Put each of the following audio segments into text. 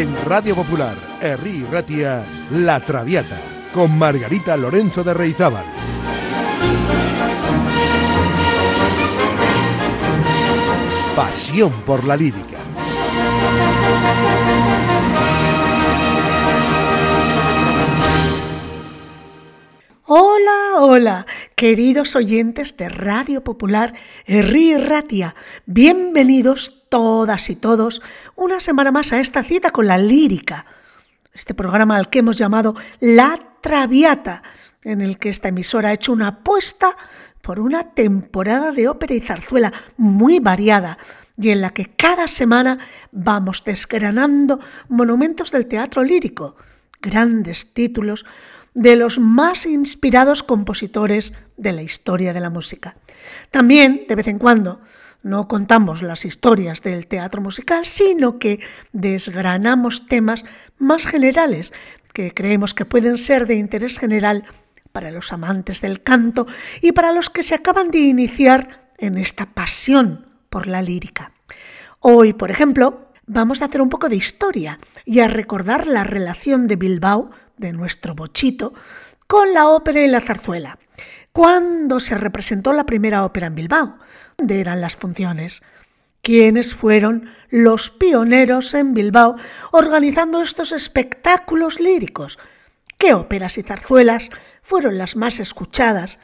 En Radio Popular, Herri Ratia, La Traviata, con Margarita Lorenzo de Reizábal. Pasión por la lírica. Hola, queridos oyentes de Radio Popular Herri Ratia. Bienvenidos todas y todos una semana más a esta cita con la lírica. Este programa al que hemos llamado La Traviata, en el que esta emisora ha hecho una apuesta por una temporada de ópera y zarzuela muy variada y en la que cada semana vamos desgranando monumentos del teatro lírico, grandes títulos de los más inspirados compositores de la historia de la música. También, de vez en cuando, no contamos las historias del teatro musical, sino que desgranamos temas más generales que creemos que pueden ser de interés general para los amantes del canto y para los que se acaban de iniciar en esta pasión por la lírica. Hoy, por ejemplo, vamos a hacer un poco de historia y a recordar la relación de Bilbao de nuestro bochito con la ópera y la zarzuela. ¿Cuándo se representó la primera ópera en Bilbao? ¿Dónde eran las funciones? ¿Quiénes fueron los pioneros en Bilbao organizando estos espectáculos líricos? ¿Qué óperas y zarzuelas fueron las más escuchadas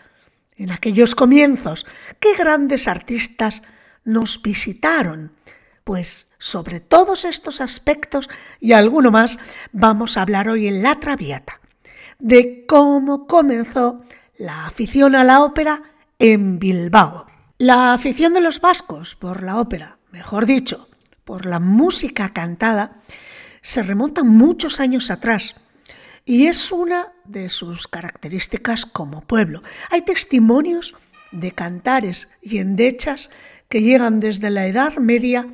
en aquellos comienzos? ¿Qué grandes artistas nos visitaron? Pues sobre todos estos aspectos y alguno más vamos a hablar hoy en La Traviata, de cómo comenzó la afición a la ópera en Bilbao. La afición de los vascos por la ópera, mejor dicho, por la música cantada, se remonta muchos años atrás y es una de sus características como pueblo. Hay testimonios de cantares y endechas que llegan desde la Edad Media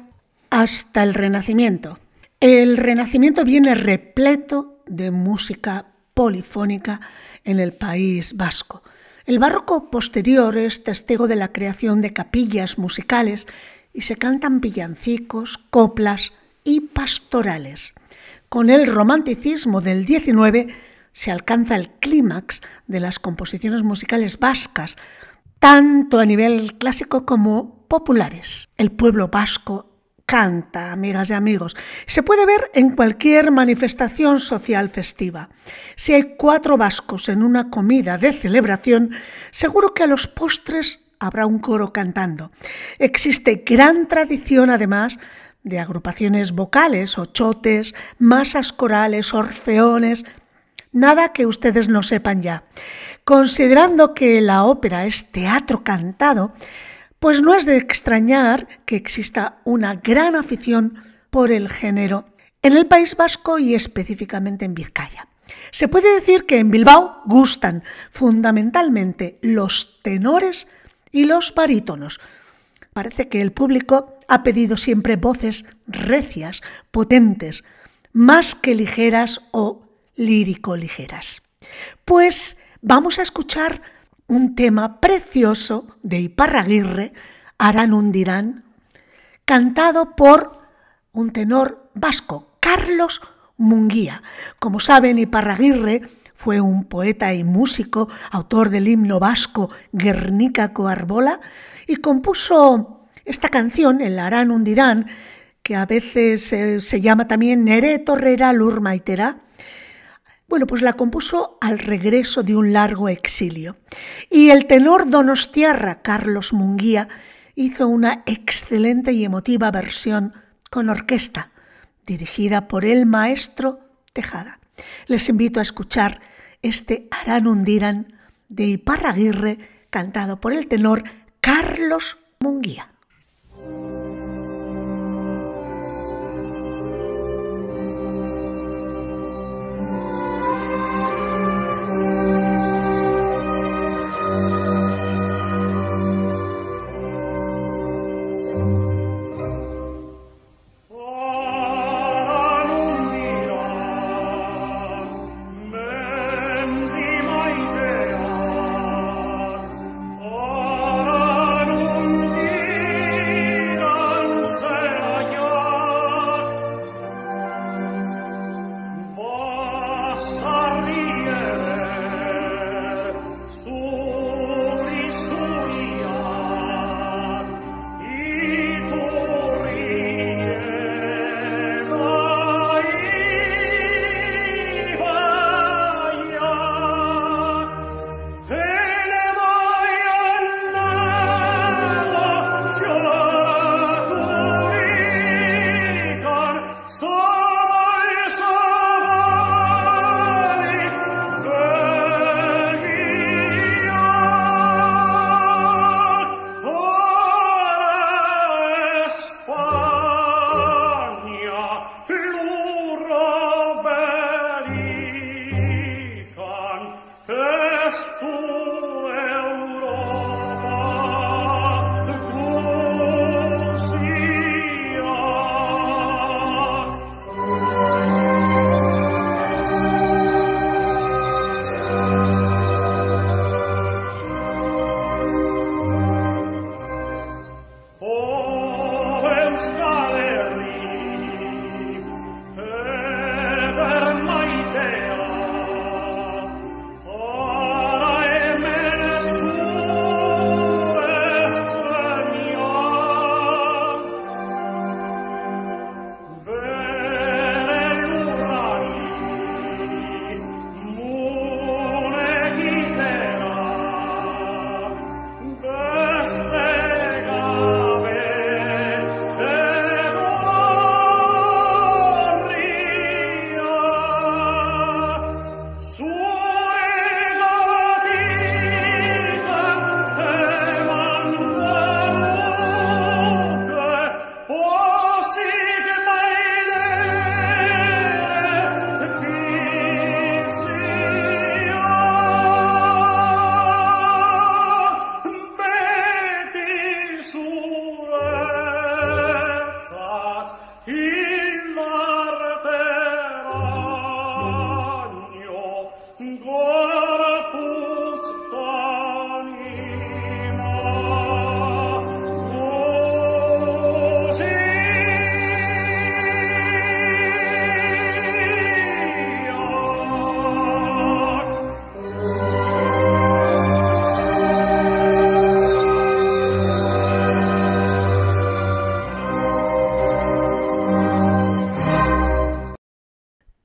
hasta el Renacimiento. El Renacimiento viene repleto de música polifónica en el País Vasco. El barroco posterior es testigo de la creación de capillas musicales y se cantan villancicos, coplas y pastorales. Con el romanticismo del XIX se alcanza el clímax de las composiciones musicales vascas, tanto a nivel clásico como populares. El pueblo vasco canta, amigas y amigos. Se puede ver en cualquier manifestación social festiva. Si hay cuatro vascos en una comida de celebración, seguro que a los postres habrá un coro cantando. Existe gran tradición, además, de agrupaciones vocales, ochotes, masas corales, orfeones, nada que ustedes no sepan ya. Considerando que la ópera es teatro cantado, pues no es de extrañar que exista una gran afición por el género en el País Vasco y específicamente en Vizcaya. Se puede decir que en Bilbao gustan fundamentalmente los tenores y los barítonos. Parece que el público ha pedido siempre voces recias, potentes, más que ligeras o lírico-ligeras. Pues vamos a escuchar un tema precioso de Iparraguirre, Aranundirán, cantado por un tenor vasco, Carlos Munguía. Como saben, Iparraguirre fue un poeta y músico, autor del himno vasco Guernica Coarbola, y compuso esta canción, el Aranundirán, que a veces se, se llama también Nere Torrera Lurmaitera, bueno, pues la compuso al regreso de un largo exilio. Y el tenor donostiarra Carlos Munguía hizo una excelente y emotiva versión con orquesta, dirigida por el maestro Tejada. Les invito a escuchar este Aranundiran de Iparraguirre, cantado por el tenor Carlos Munguía.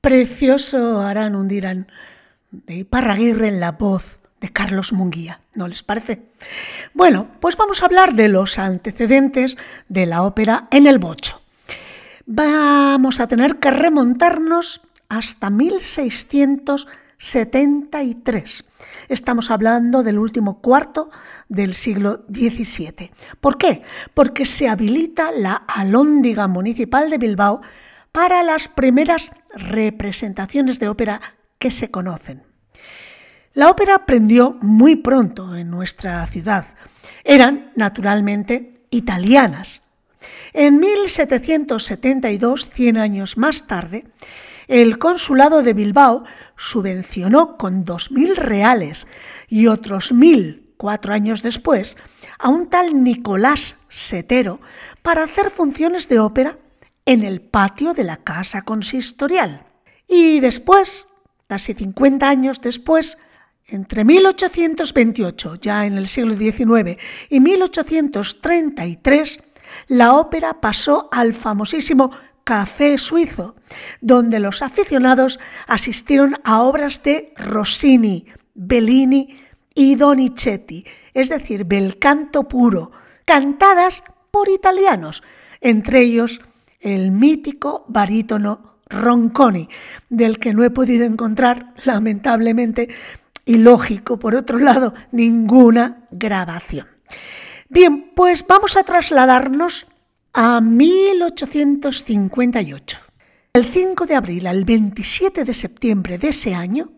Precioso harán un dirán de Parraguirre en la voz de Carlos Munguía, ¿no les parece? Bueno, pues vamos a hablar de los antecedentes de la ópera en el bocho. Vamos a tener que remontarnos hasta 1673. Estamos hablando del último cuarto del siglo XVII. ¿Por qué? Porque se habilita la Alhóndiga Municipal de Bilbao para las primeras representaciones de ópera que se conocen. La ópera aprendió muy pronto en nuestra ciudad. Eran, naturalmente, italianas. En 1772, cien años más tarde, el consulado de Bilbao subvencionó con dos mil reales y otros mil cuatro años después a un tal Nicolás Setero para hacer funciones de ópera en el patio de la casa consistorial. Y después, casi 50 años después, entre 1828, ya en el siglo XIX, y 1833, la ópera pasó al famosísimo Café Suizo, donde los aficionados asistieron a obras de Rossini, Bellini y Donizetti, es decir, bel canto puro, cantadas por italianos, entre ellos el mítico barítono Ronconi, del que no he podido encontrar, lamentablemente, y lógico, por otro lado, ninguna grabación. Bien, pues vamos a trasladarnos a 1858. El 5 de abril al 27 de septiembre de ese año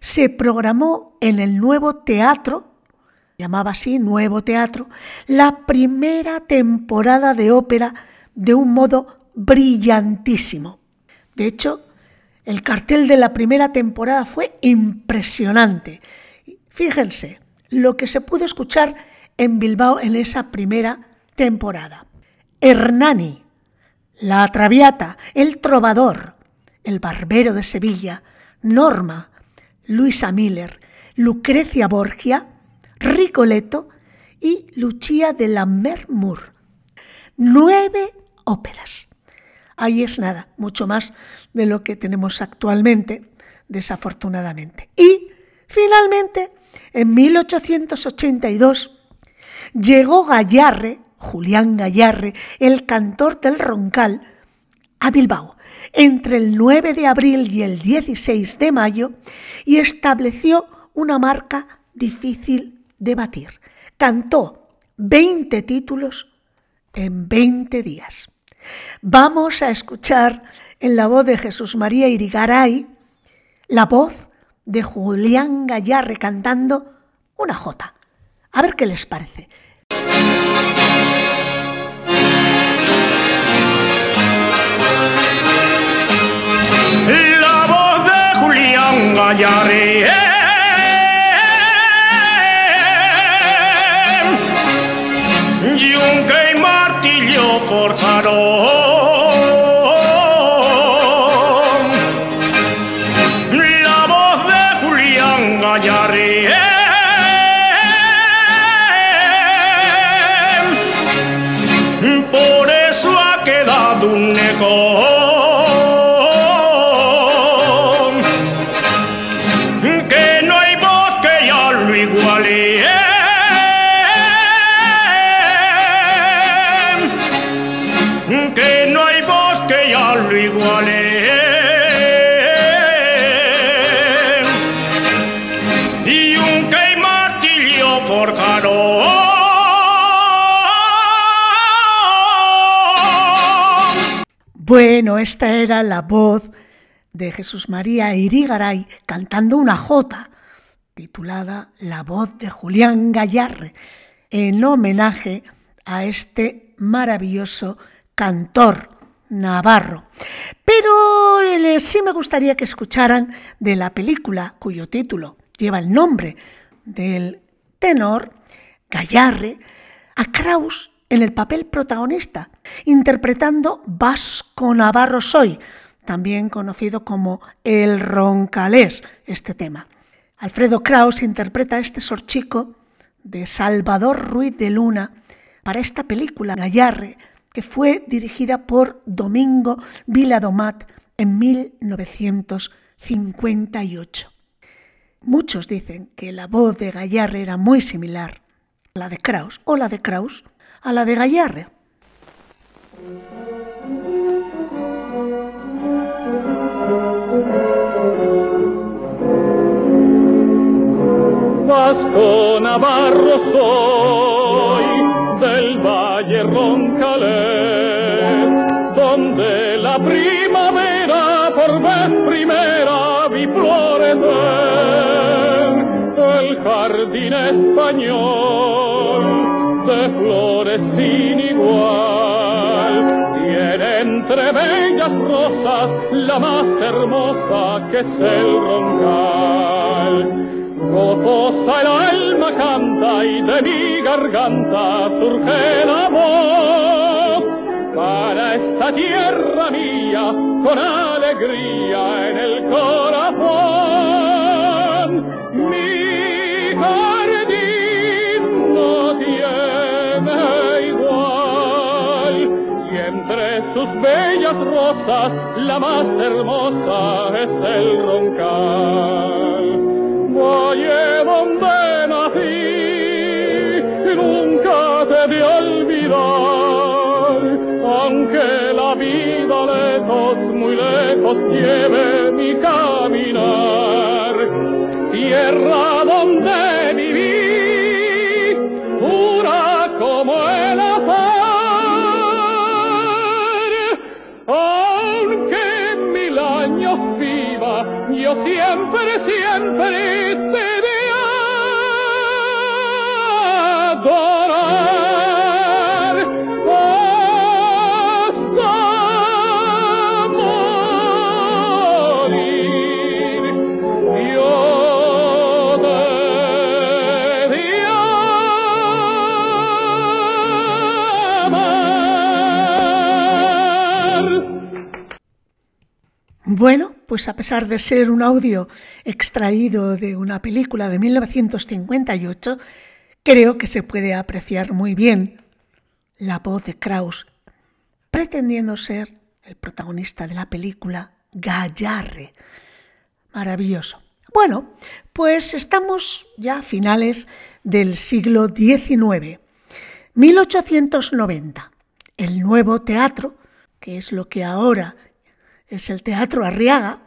se programó en el nuevo teatro, llamaba así Nuevo Teatro, la primera temporada de ópera de un modo brillantísimo. De hecho, el cartel de la primera temporada fue impresionante. Fíjense lo que se pudo escuchar en Bilbao en esa primera temporada. Hernani, la Traviata, el Trovador, el Barbero de Sevilla, Norma, Luisa Miller, Lucrecia Borgia, Ricoletto y Lucia de la Mermur. Nueve óperas. Ahí es nada, mucho más de lo que tenemos actualmente, desafortunadamente. Y finalmente, en 1882, llegó Gallarre, Julián Gallarre, el cantor del Roncal, a Bilbao entre el 9 de abril y el 16 de mayo y estableció una marca difícil de batir. Cantó 20 títulos en 20 días. Vamos a escuchar en la voz de Jesús María Irigaray la voz de Julián Gallarre cantando una jota. A ver qué les parece. La voz de Julián Gallarre. Y forjaron la Bueno, esta era la voz de Jesús María Irigaray cantando una jota titulada La voz de Julián Gallarre, en homenaje a este maravilloso cantor navarro. Pero eh, sí me gustaría que escucharan de la película cuyo título lleva el nombre del tenor Gallarre a Kraus en el papel protagonista, interpretando Vasco Navarro Soy, también conocido como el roncalés, este tema. Alfredo Kraus interpreta este sorchico de Salvador Ruiz de Luna para esta película Gallarre, que fue dirigida por Domingo Viladomat en 1958. Muchos dicen que la voz de Gallarre era muy similar a la de Kraus o la de Kraus a la de Gallarre. Vasco Navarro soy del Valle Roncalés, donde la primavera por vez primera vi florecer el jardín español flores sin igual. Tiene entre bellas rosas la más hermosa que es el roncal. Gozosa el alma canta y de mi garganta surge la voz para esta tierra mía con alegría en el corazón. La más hermosa es el roncal. Valle donde nací, nunca te de olvidar, aunque la vida lejos, muy lejos lleve mi caminar. Tierra donde yo pues a pesar de ser un audio extraído de una película de 1958, creo que se puede apreciar muy bien la voz de Kraus, pretendiendo ser el protagonista de la película Gallarre. Maravilloso. Bueno, pues estamos ya a finales del siglo XIX. 1890. El nuevo teatro, que es lo que ahora es el Teatro Arriaga,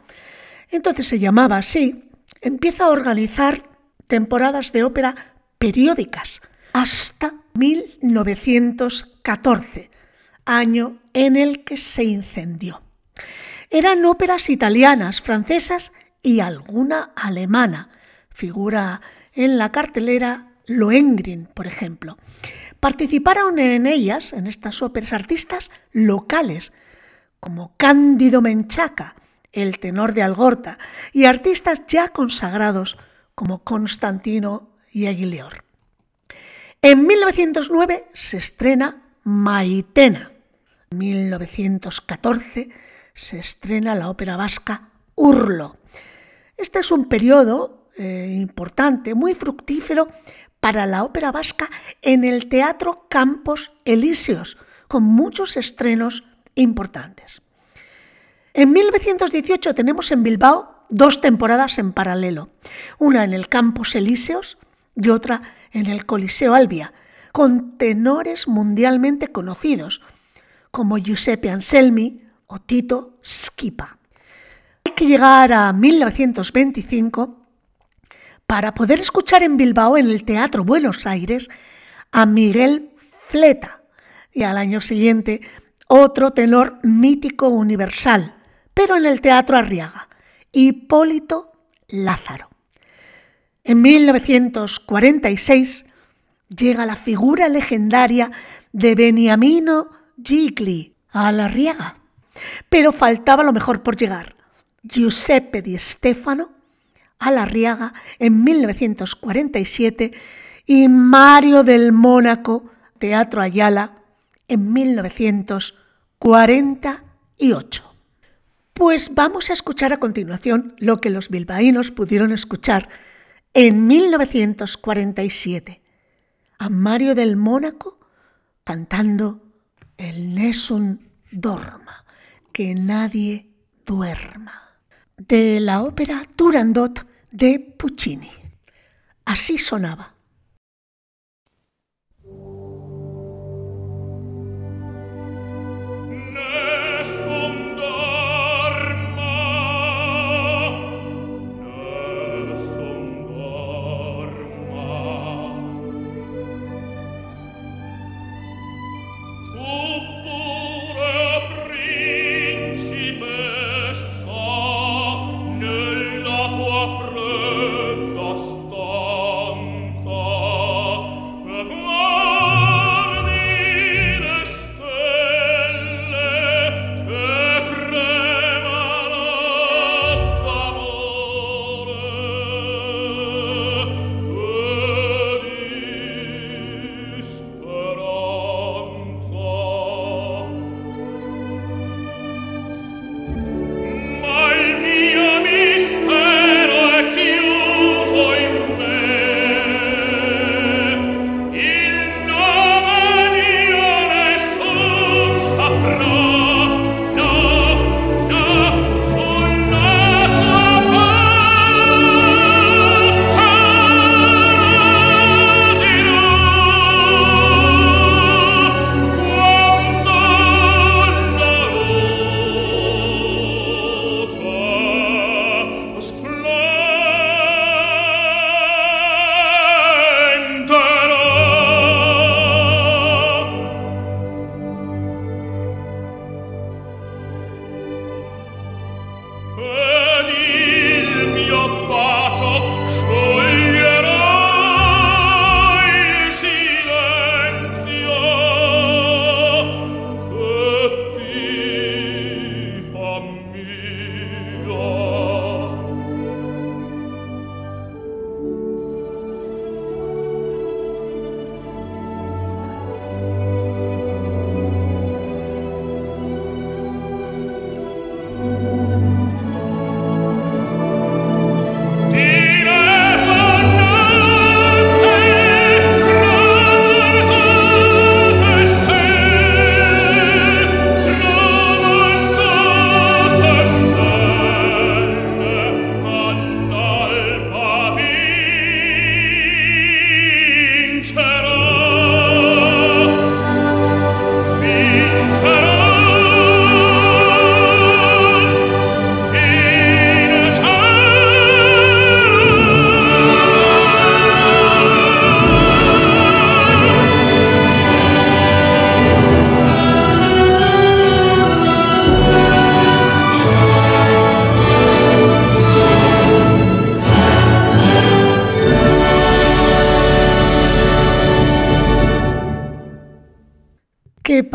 entonces se llamaba así, empieza a organizar temporadas de ópera periódicas hasta 1914, año en el que se incendió. Eran óperas italianas, francesas y alguna alemana. Figura en la cartelera Lohengrin, por ejemplo. Participaron en ellas, en estas óperas, artistas locales, como Cándido Menchaca, el tenor de Algorta, y artistas ya consagrados como Constantino y Aguileor. En 1909 se estrena Maitena. En 1914 se estrena la ópera vasca Urlo. Este es un periodo eh, importante, muy fructífero para la ópera vasca en el Teatro Campos Elíseos, con muchos estrenos importantes. En 1918 tenemos en Bilbao dos temporadas en paralelo, una en el Campos Elíseos y otra en el Coliseo Albia, con tenores mundialmente conocidos como Giuseppe Anselmi o Tito Schipa. Hay que llegar a 1925 para poder escuchar en Bilbao, en el Teatro Buenos Aires, a Miguel Fleta y al año siguiente otro tenor mítico universal, pero en el Teatro Arriaga, Hipólito Lázaro. En 1946 llega la figura legendaria de Beniamino Gigli a la Arriaga, pero faltaba lo mejor por llegar, Giuseppe Di Stefano a la en 1947 y Mario del Mónaco, Teatro Ayala, en 1948. Pues vamos a escuchar a continuación lo que los bilbaínos pudieron escuchar en 1947 a Mario del Mónaco cantando el Nessun Dorma, que nadie duerma, de la ópera Turandot de Puccini. Así sonaba.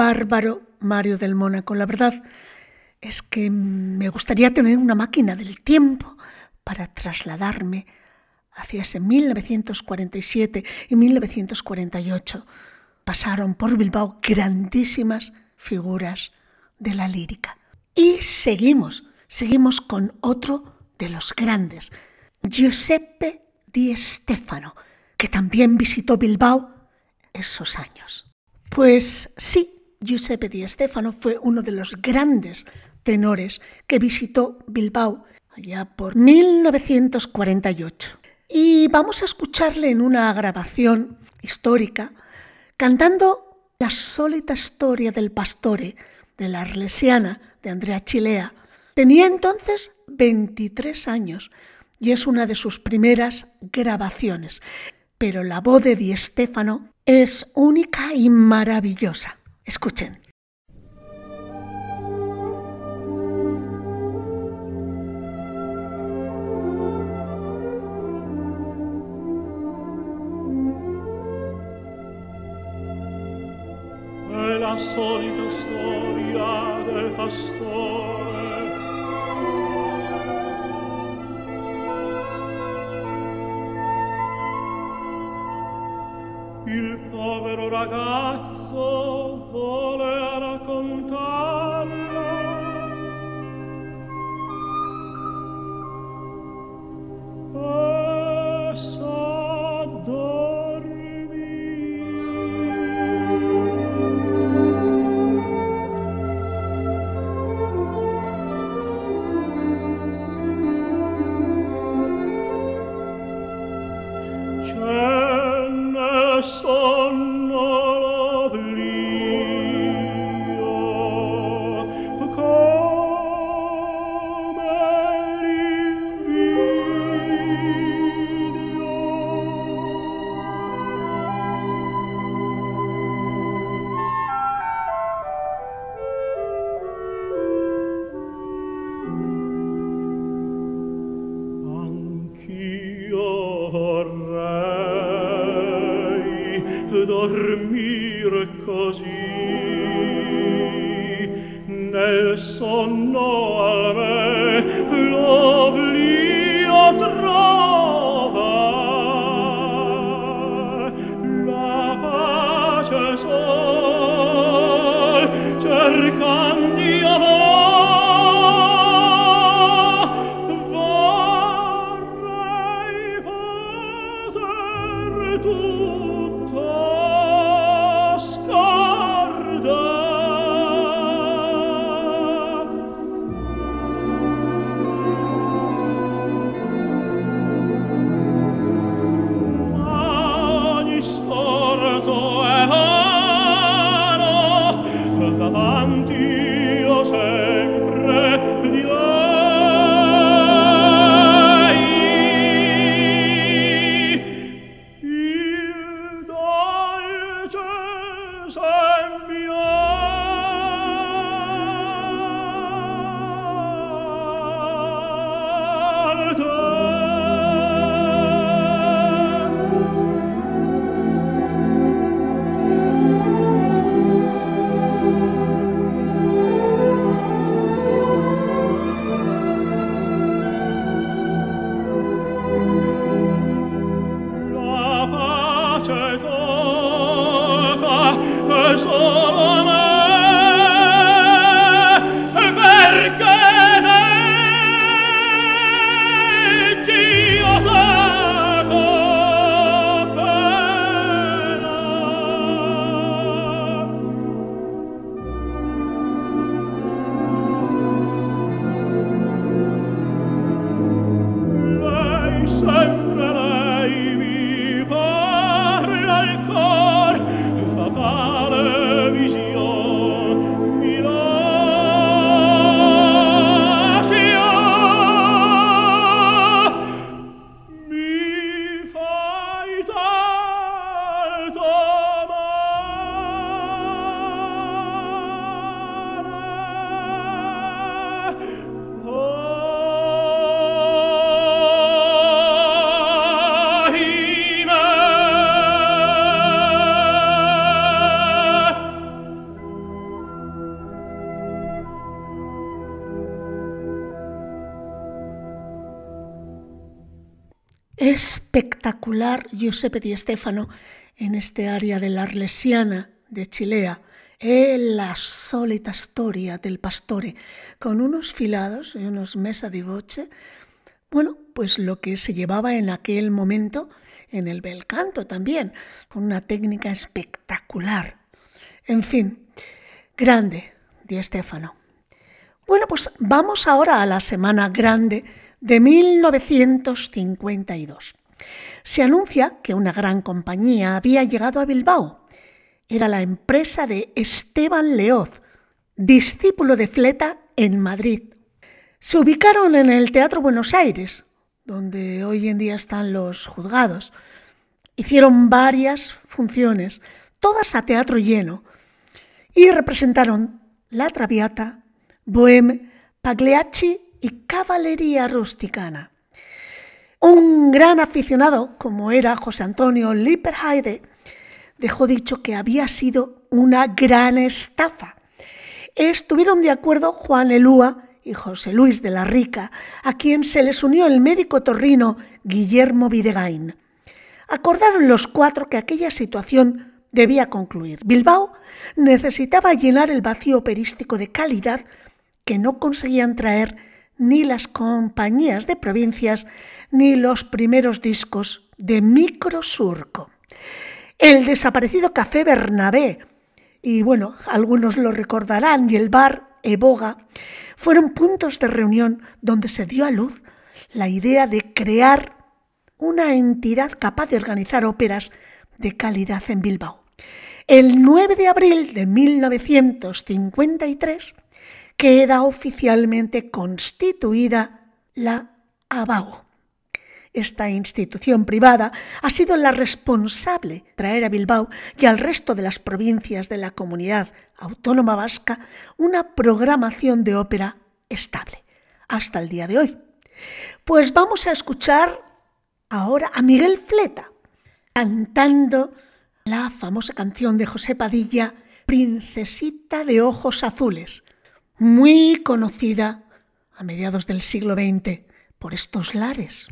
Bárbaro Mario del Mónaco. La verdad es que me gustaría tener una máquina del tiempo para trasladarme hacia ese 1947 y 1948. Pasaron por Bilbao grandísimas figuras de la lírica. Y seguimos, seguimos con otro de los grandes, Giuseppe Di Stefano, que también visitó Bilbao esos años. Pues sí, Giuseppe Di Stefano fue uno de los grandes tenores que visitó Bilbao allá por 1948. Y vamos a escucharle en una grabación histórica cantando la sólita historia del pastore de la Arlesiana de Andrea Chilea. Tenía entonces 23 años y es una de sus primeras grabaciones, pero la voz de Di Stefano es única y maravillosa. Escuchen. la solita storia del pastore il povero ragazzo Giuseppe Di Stefano en este área de la Arlesiana de Chilea, e la solita storia del pastore, con unos filados y unos mesa di voce, bueno, pues lo que se llevaba en aquel momento en el bel canto también, con una técnica espectacular. En fin, grande Di Stefano. Bueno, pues vamos ahora a la semana grande de 1952. Se anuncia que una gran compañía había llegado a Bilbao. Era la empresa de Esteban Leoz, discípulo de Fleta en Madrid. Se ubicaron en el Teatro Buenos Aires, donde hoy en día están los juzgados. Hicieron varias funciones, todas a teatro lleno, y representaron La Traviata, Bohème, Pagliacci y caballería rusticana. Un gran aficionado, como era José Antonio Lipperheide, dejó dicho que había sido una gran estafa. Estuvieron de acuerdo Juan Elúa y José Luis de la Rica, a quien se les unió el médico torrino Guillermo Videgain. Acordaron los cuatro que aquella situación debía concluir. Bilbao necesitaba llenar el vacío operístico de calidad que no conseguían traer ni las compañías de provincias, ni los primeros discos de Microsurco. El desaparecido Café Bernabé, y bueno, algunos lo recordarán, y el bar Eboga, fueron puntos de reunión donde se dio a luz la idea de crear una entidad capaz de organizar óperas de calidad en Bilbao. El 9 de abril de 1953 queda oficialmente constituida la ABAO. Esta institución privada ha sido la responsable de traer a Bilbao y al resto de las provincias de la comunidad autónoma vasca una programación de ópera estable hasta el día de hoy. Pues vamos a escuchar ahora a Miguel Fleta cantando la famosa canción de José Padilla, Princesita de Ojos Azules, muy conocida a mediados del siglo XX por estos lares.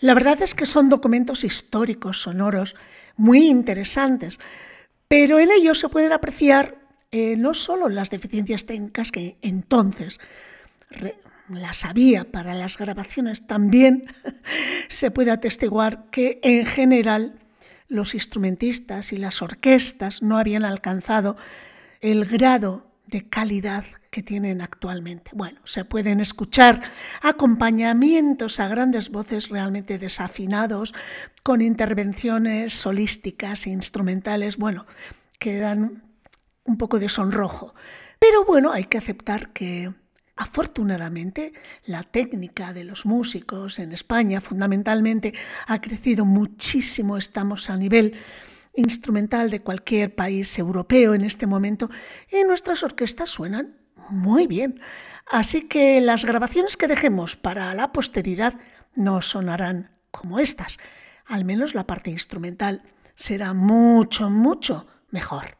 La verdad es que son documentos históricos, sonoros, muy interesantes, pero en ellos se pueden apreciar eh, no solo las deficiencias técnicas que entonces las había para las grabaciones, también se puede atestiguar que en general los instrumentistas y las orquestas no habían alcanzado el grado de calidad que tienen actualmente. Bueno, se pueden escuchar acompañamientos a grandes voces realmente desafinados, con intervenciones solísticas instrumentales, bueno, que dan un poco de sonrojo. Pero bueno, hay que aceptar que afortunadamente la técnica de los músicos en España fundamentalmente ha crecido muchísimo, estamos a nivel instrumental de cualquier país europeo en este momento y nuestras orquestas suenan muy bien. Así que las grabaciones que dejemos para la posteridad no sonarán como estas. Al menos la parte instrumental será mucho, mucho mejor.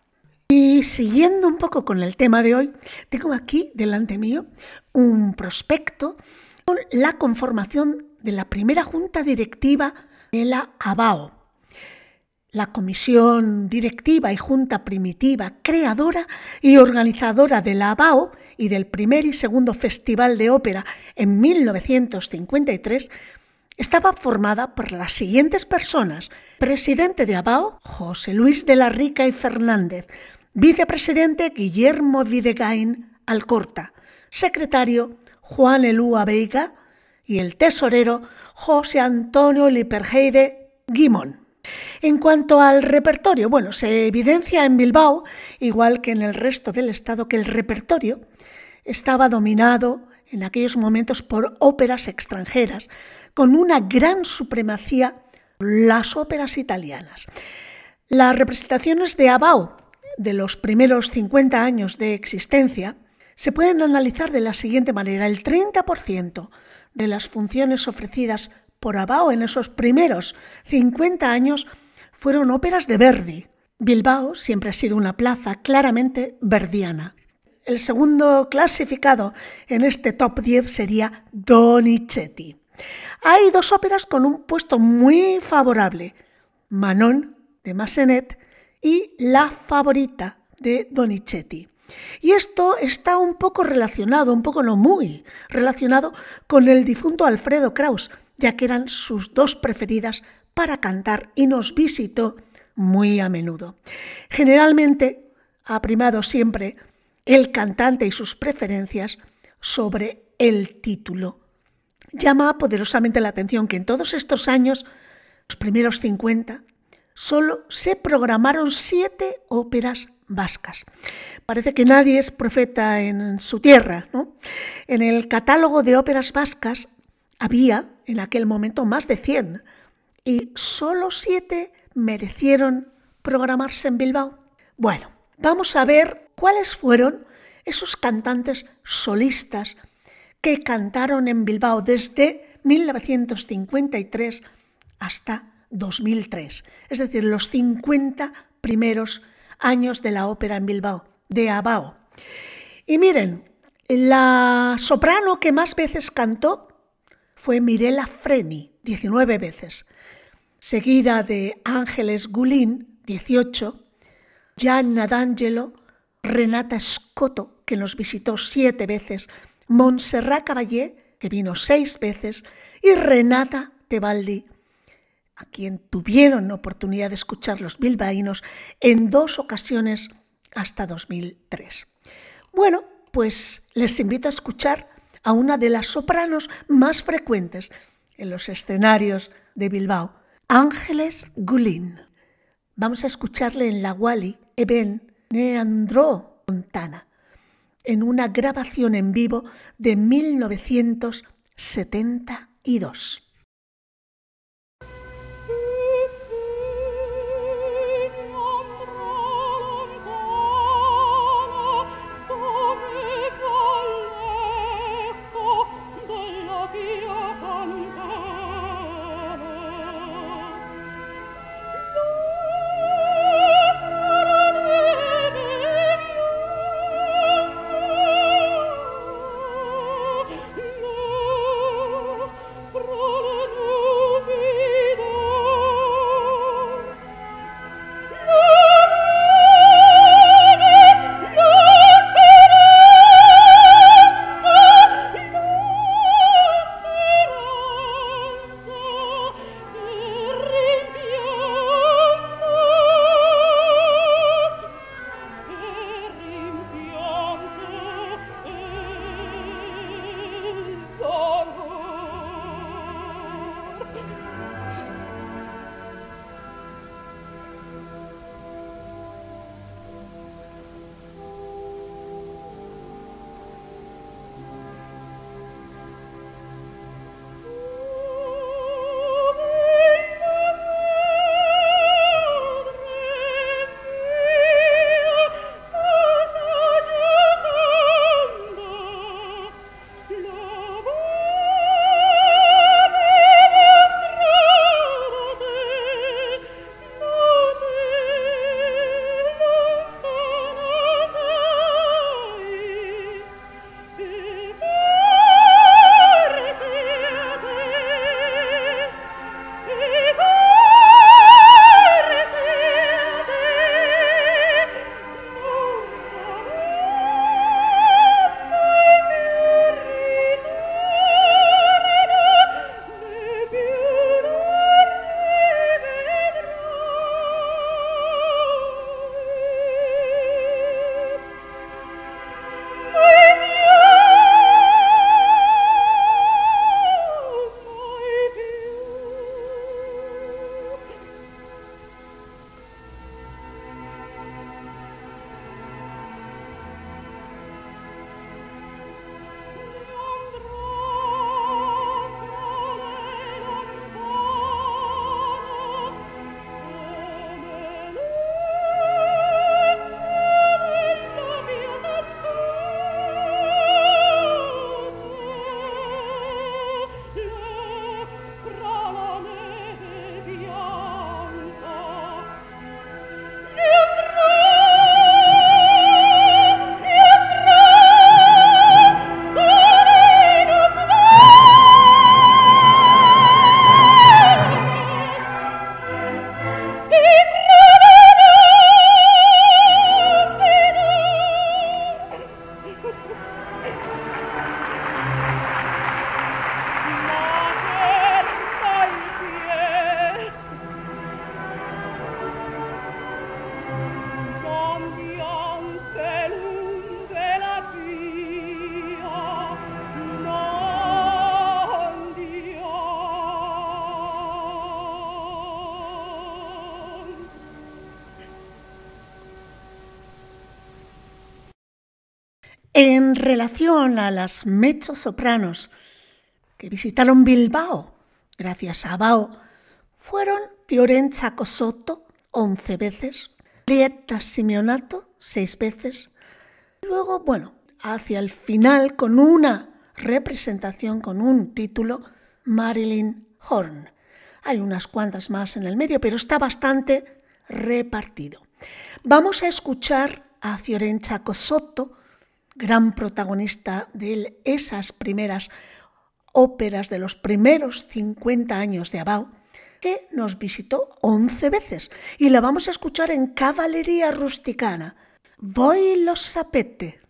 Y siguiendo un poco con el tema de hoy, tengo aquí delante mío un prospecto con la conformación de la primera junta directiva de la ABAO, la comisión directiva y junta primitiva, creadora y organizadora de la ABAO y del primer y segundo Festival de Ópera en 1953, estaba formada por las siguientes personas. Presidente de ABAO, José Luis de la Rica y Fernández. Vicepresidente, Guillermo Videgain Alcorta. Secretario, Juan Elúa Veiga. Y el tesorero, José Antonio Liperheide Guimón. En cuanto al repertorio, bueno, se evidencia en Bilbao, igual que en el resto del estado, que el repertorio estaba dominado en aquellos momentos por óperas extranjeras, con una gran supremacía las óperas italianas. Las representaciones de Abao de los primeros 50 años de existencia se pueden analizar de la siguiente manera. El 30% de las funciones ofrecidas por Abao en esos primeros 50 años fueron óperas de Verdi. Bilbao siempre ha sido una plaza claramente verdiana. El segundo clasificado en este top 10 sería Donizetti. Hay dos óperas con un puesto muy favorable, Manon de Massenet y La favorita de Donizetti. Y esto está un poco relacionado, un poco no muy relacionado con el difunto Alfredo Kraus, ya que eran sus dos preferidas para cantar y nos visitó muy a menudo. Generalmente ha primado siempre el cantante y sus preferencias sobre el título. Llama poderosamente la atención que en todos estos años, los primeros 50, solo se programaron siete óperas vascas. Parece que nadie es profeta en su tierra. ¿no? En el catálogo de óperas vascas había en aquel momento más de 100 y solo siete merecieron programarse en Bilbao. Bueno, vamos a ver cuáles fueron esos cantantes solistas que cantaron en Bilbao desde 1953 hasta 2003, es decir, los 50 primeros años de la ópera en Bilbao, de Abao. Y miren, la soprano que más veces cantó fue Mirella Freni, 19 veces, seguida de Ángeles Gulín, 18, Gianna D'Angelo, Renata Scotto, que nos visitó siete veces, Montserrat Caballé, que vino seis veces, y Renata Tebaldi, a quien tuvieron oportunidad de escuchar los bilbaínos en dos ocasiones hasta 2003. Bueno, pues les invito a escuchar a una de las sopranos más frecuentes en los escenarios de Bilbao, Ángeles Gulín. Vamos a escucharle en la Wally Eben Neandro Fontana, en una grabación en vivo de 1972. Relación a las mezzo-sopranos que visitaron Bilbao gracias a Bao, fueron Fiorenza Cosotto, 11 veces, Lietta Simeonato, 6 veces. Luego, bueno, hacia el final, con una representación, con un título, Marilyn Horn. Hay unas cuantas más en el medio, pero está bastante repartido. Vamos a escuchar a Fiorenza Cosotto, gran protagonista de esas primeras óperas de los primeros 50 años de Abao, que nos visitó 11 veces y la vamos a escuchar en Cavallería Rusticana. Voi lo sapete.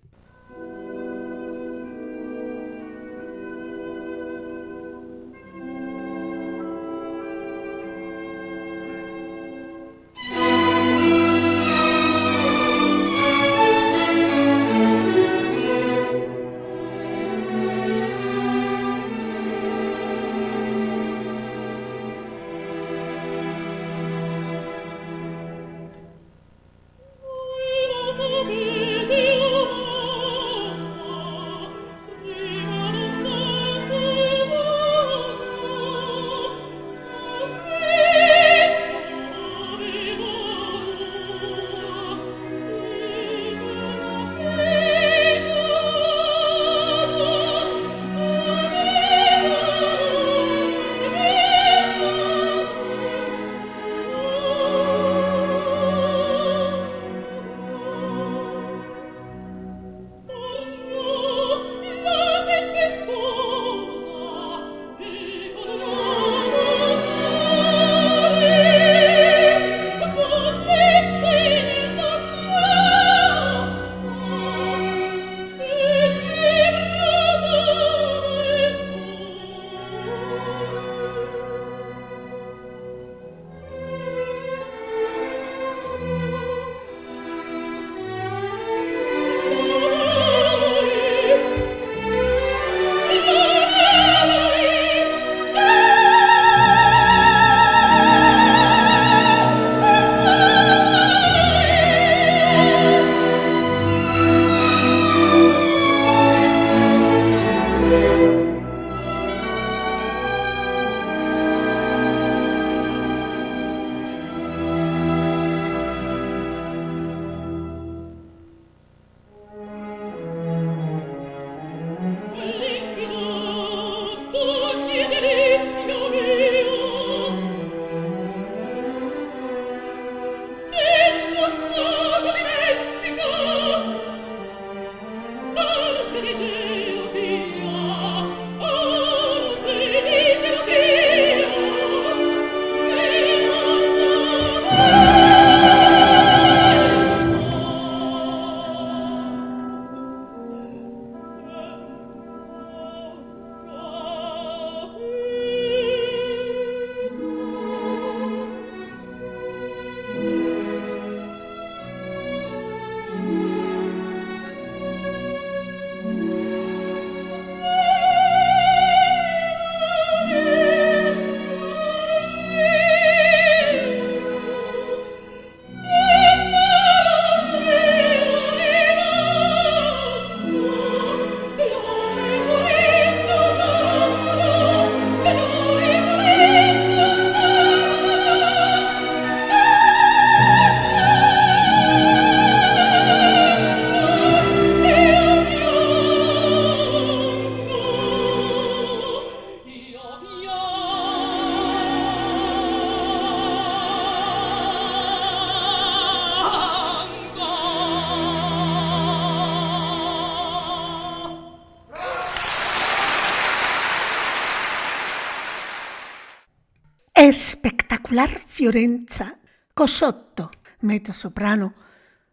Espectacular Fiorenza Cosotto, mezzo soprano,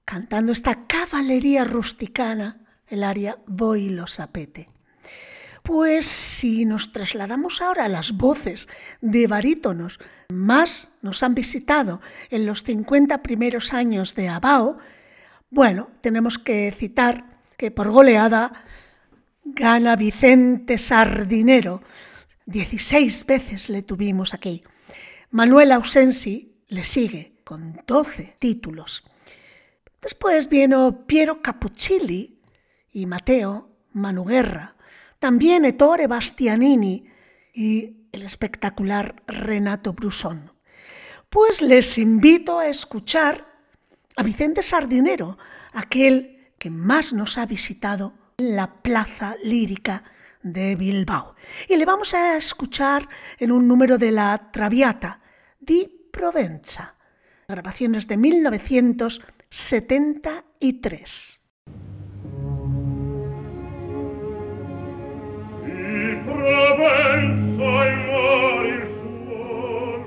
cantando esta caballería rusticana, el aria Voi lo sapete. Pues si nos trasladamos ahora a las voces de barítonos más nos han visitado en los 50 primeros años de Abao, bueno, tenemos que citar que por goleada gana Vicente Sardinero. 16 veces le tuvimos aquí. Manuel Ausensi le sigue con 12 títulos. Después vino Piero Capuccilli y Mateo Manuguerra, también Ettore Bastianini y el espectacular Renato Brusón. Pues les invito a escuchar a Vicente Sardinero, aquel que más nos ha visitado en la Plaza Lírica de Bilbao. Y le vamos a escuchar en un número de la Traviata, di Provenza, grabaciones de 1973. Provenza il mare il suol,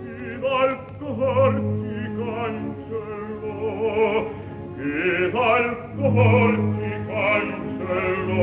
chi dal cor ti cancello, chi dal cor ti cancello,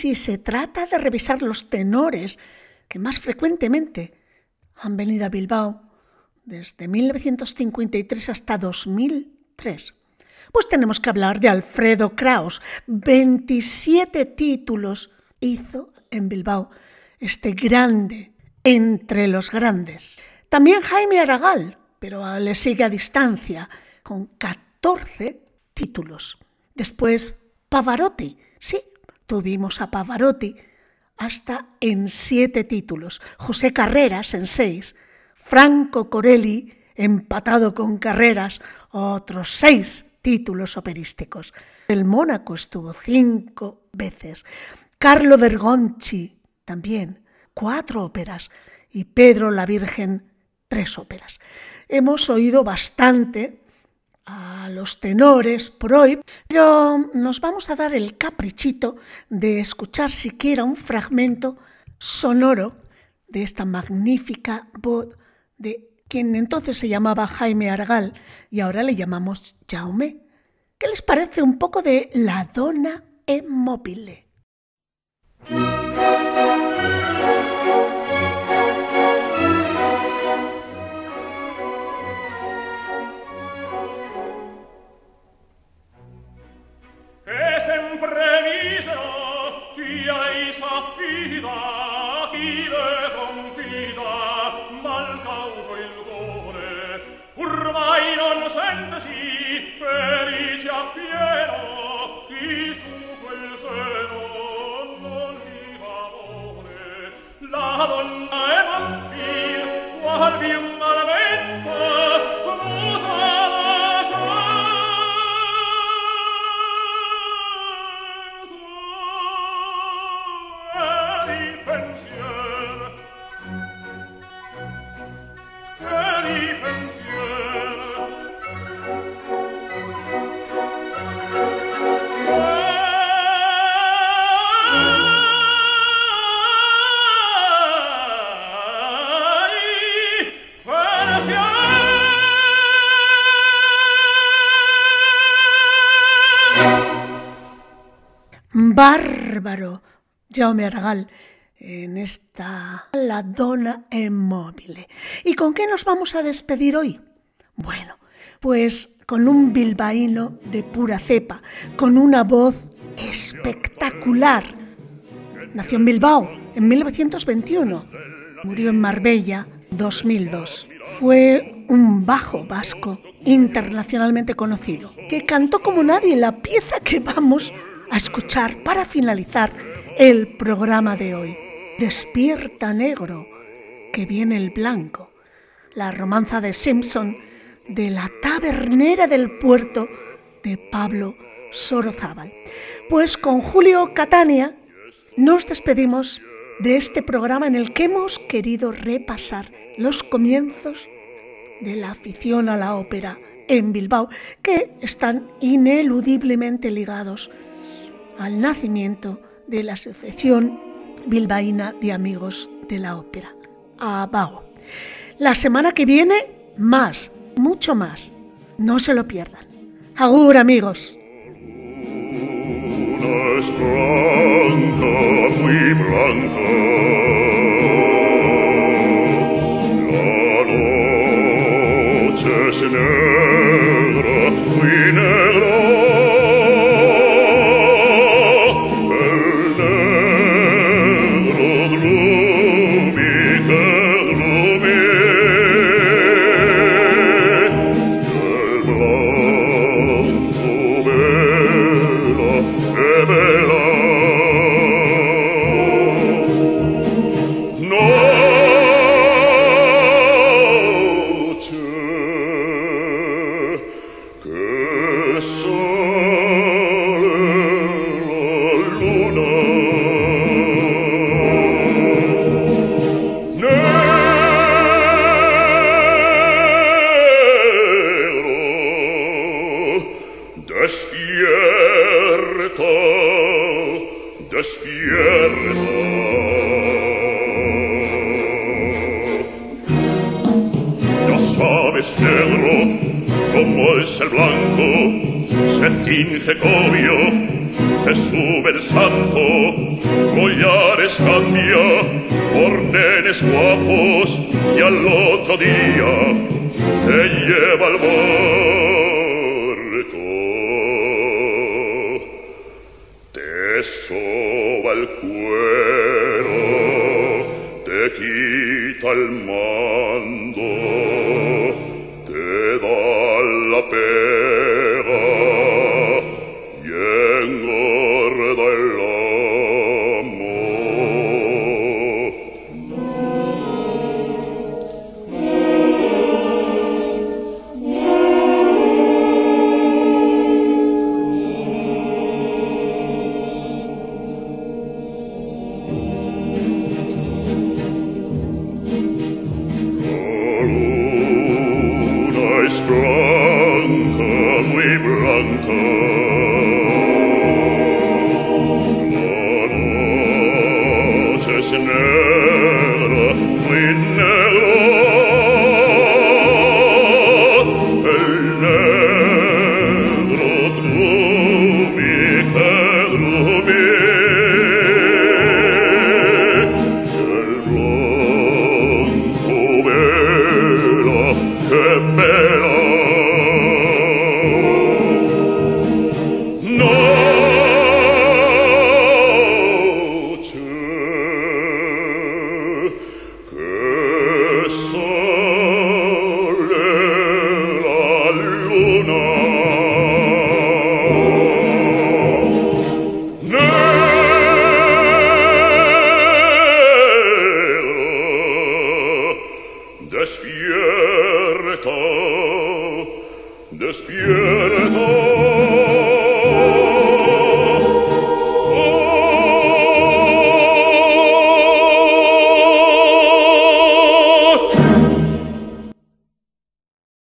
Si se trata de revisar los tenores que más frecuentemente han venido a Bilbao desde 1953 hasta 2003, pues tenemos que hablar de Alfredo Kraus. 27 títulos hizo en Bilbao este grande entre los grandes. También Jaime Aragal, pero le sigue a distancia con 14 14 títulos. Después Pavarotti, sí, tuvimos a Pavarotti hasta en siete títulos, José Carreras en seis, Franco Corelli empatado con Carreras, otros seis títulos operísticos. El Mónaco estuvo cinco veces, Carlo Bergonchi también, cuatro óperas, y Pedro la Virgen, tres óperas. Hemos oído bastante a los tenores por hoy, pero nos vamos a dar el caprichito de escuchar siquiera un fragmento sonoro de esta magnífica voz de quien entonces se llamaba Jaime Argal y ahora le llamamos Jaume. ¿Qué les parece un poco de La Donna e s'affida chi le confida mal cauto il cuore. Ormai non sentesi felice appieno chi su quel seno non mi amore. La donna Jaume Argal en esta La Donna Immobile. ¿Y con qué nos vamos a despedir hoy? Bueno, pues con un bilbaíno de pura cepa, con una voz espectacular. Nació en Bilbao en 1921, murió en Marbella 2002. Fue un bajo vasco internacionalmente conocido, que cantó como nadie la pieza que vamos a escuchar para finalizar el programa de hoy. Despierta negro, que viene el blanco. La romanza de Simpson de la tabernera del puerto de Pablo Sorozábal. Pues con Julio Catania nos despedimos de este programa en el que hemos querido repasar los comienzos de la afición a la ópera en Bilbao, que están ineludiblemente ligados al nacimiento de la Asociación Bilbaína de Amigos de la Ópera, ABAO. La semana que viene, más, mucho más. No se lo pierdan. Agur, amigos. Mando te da la pena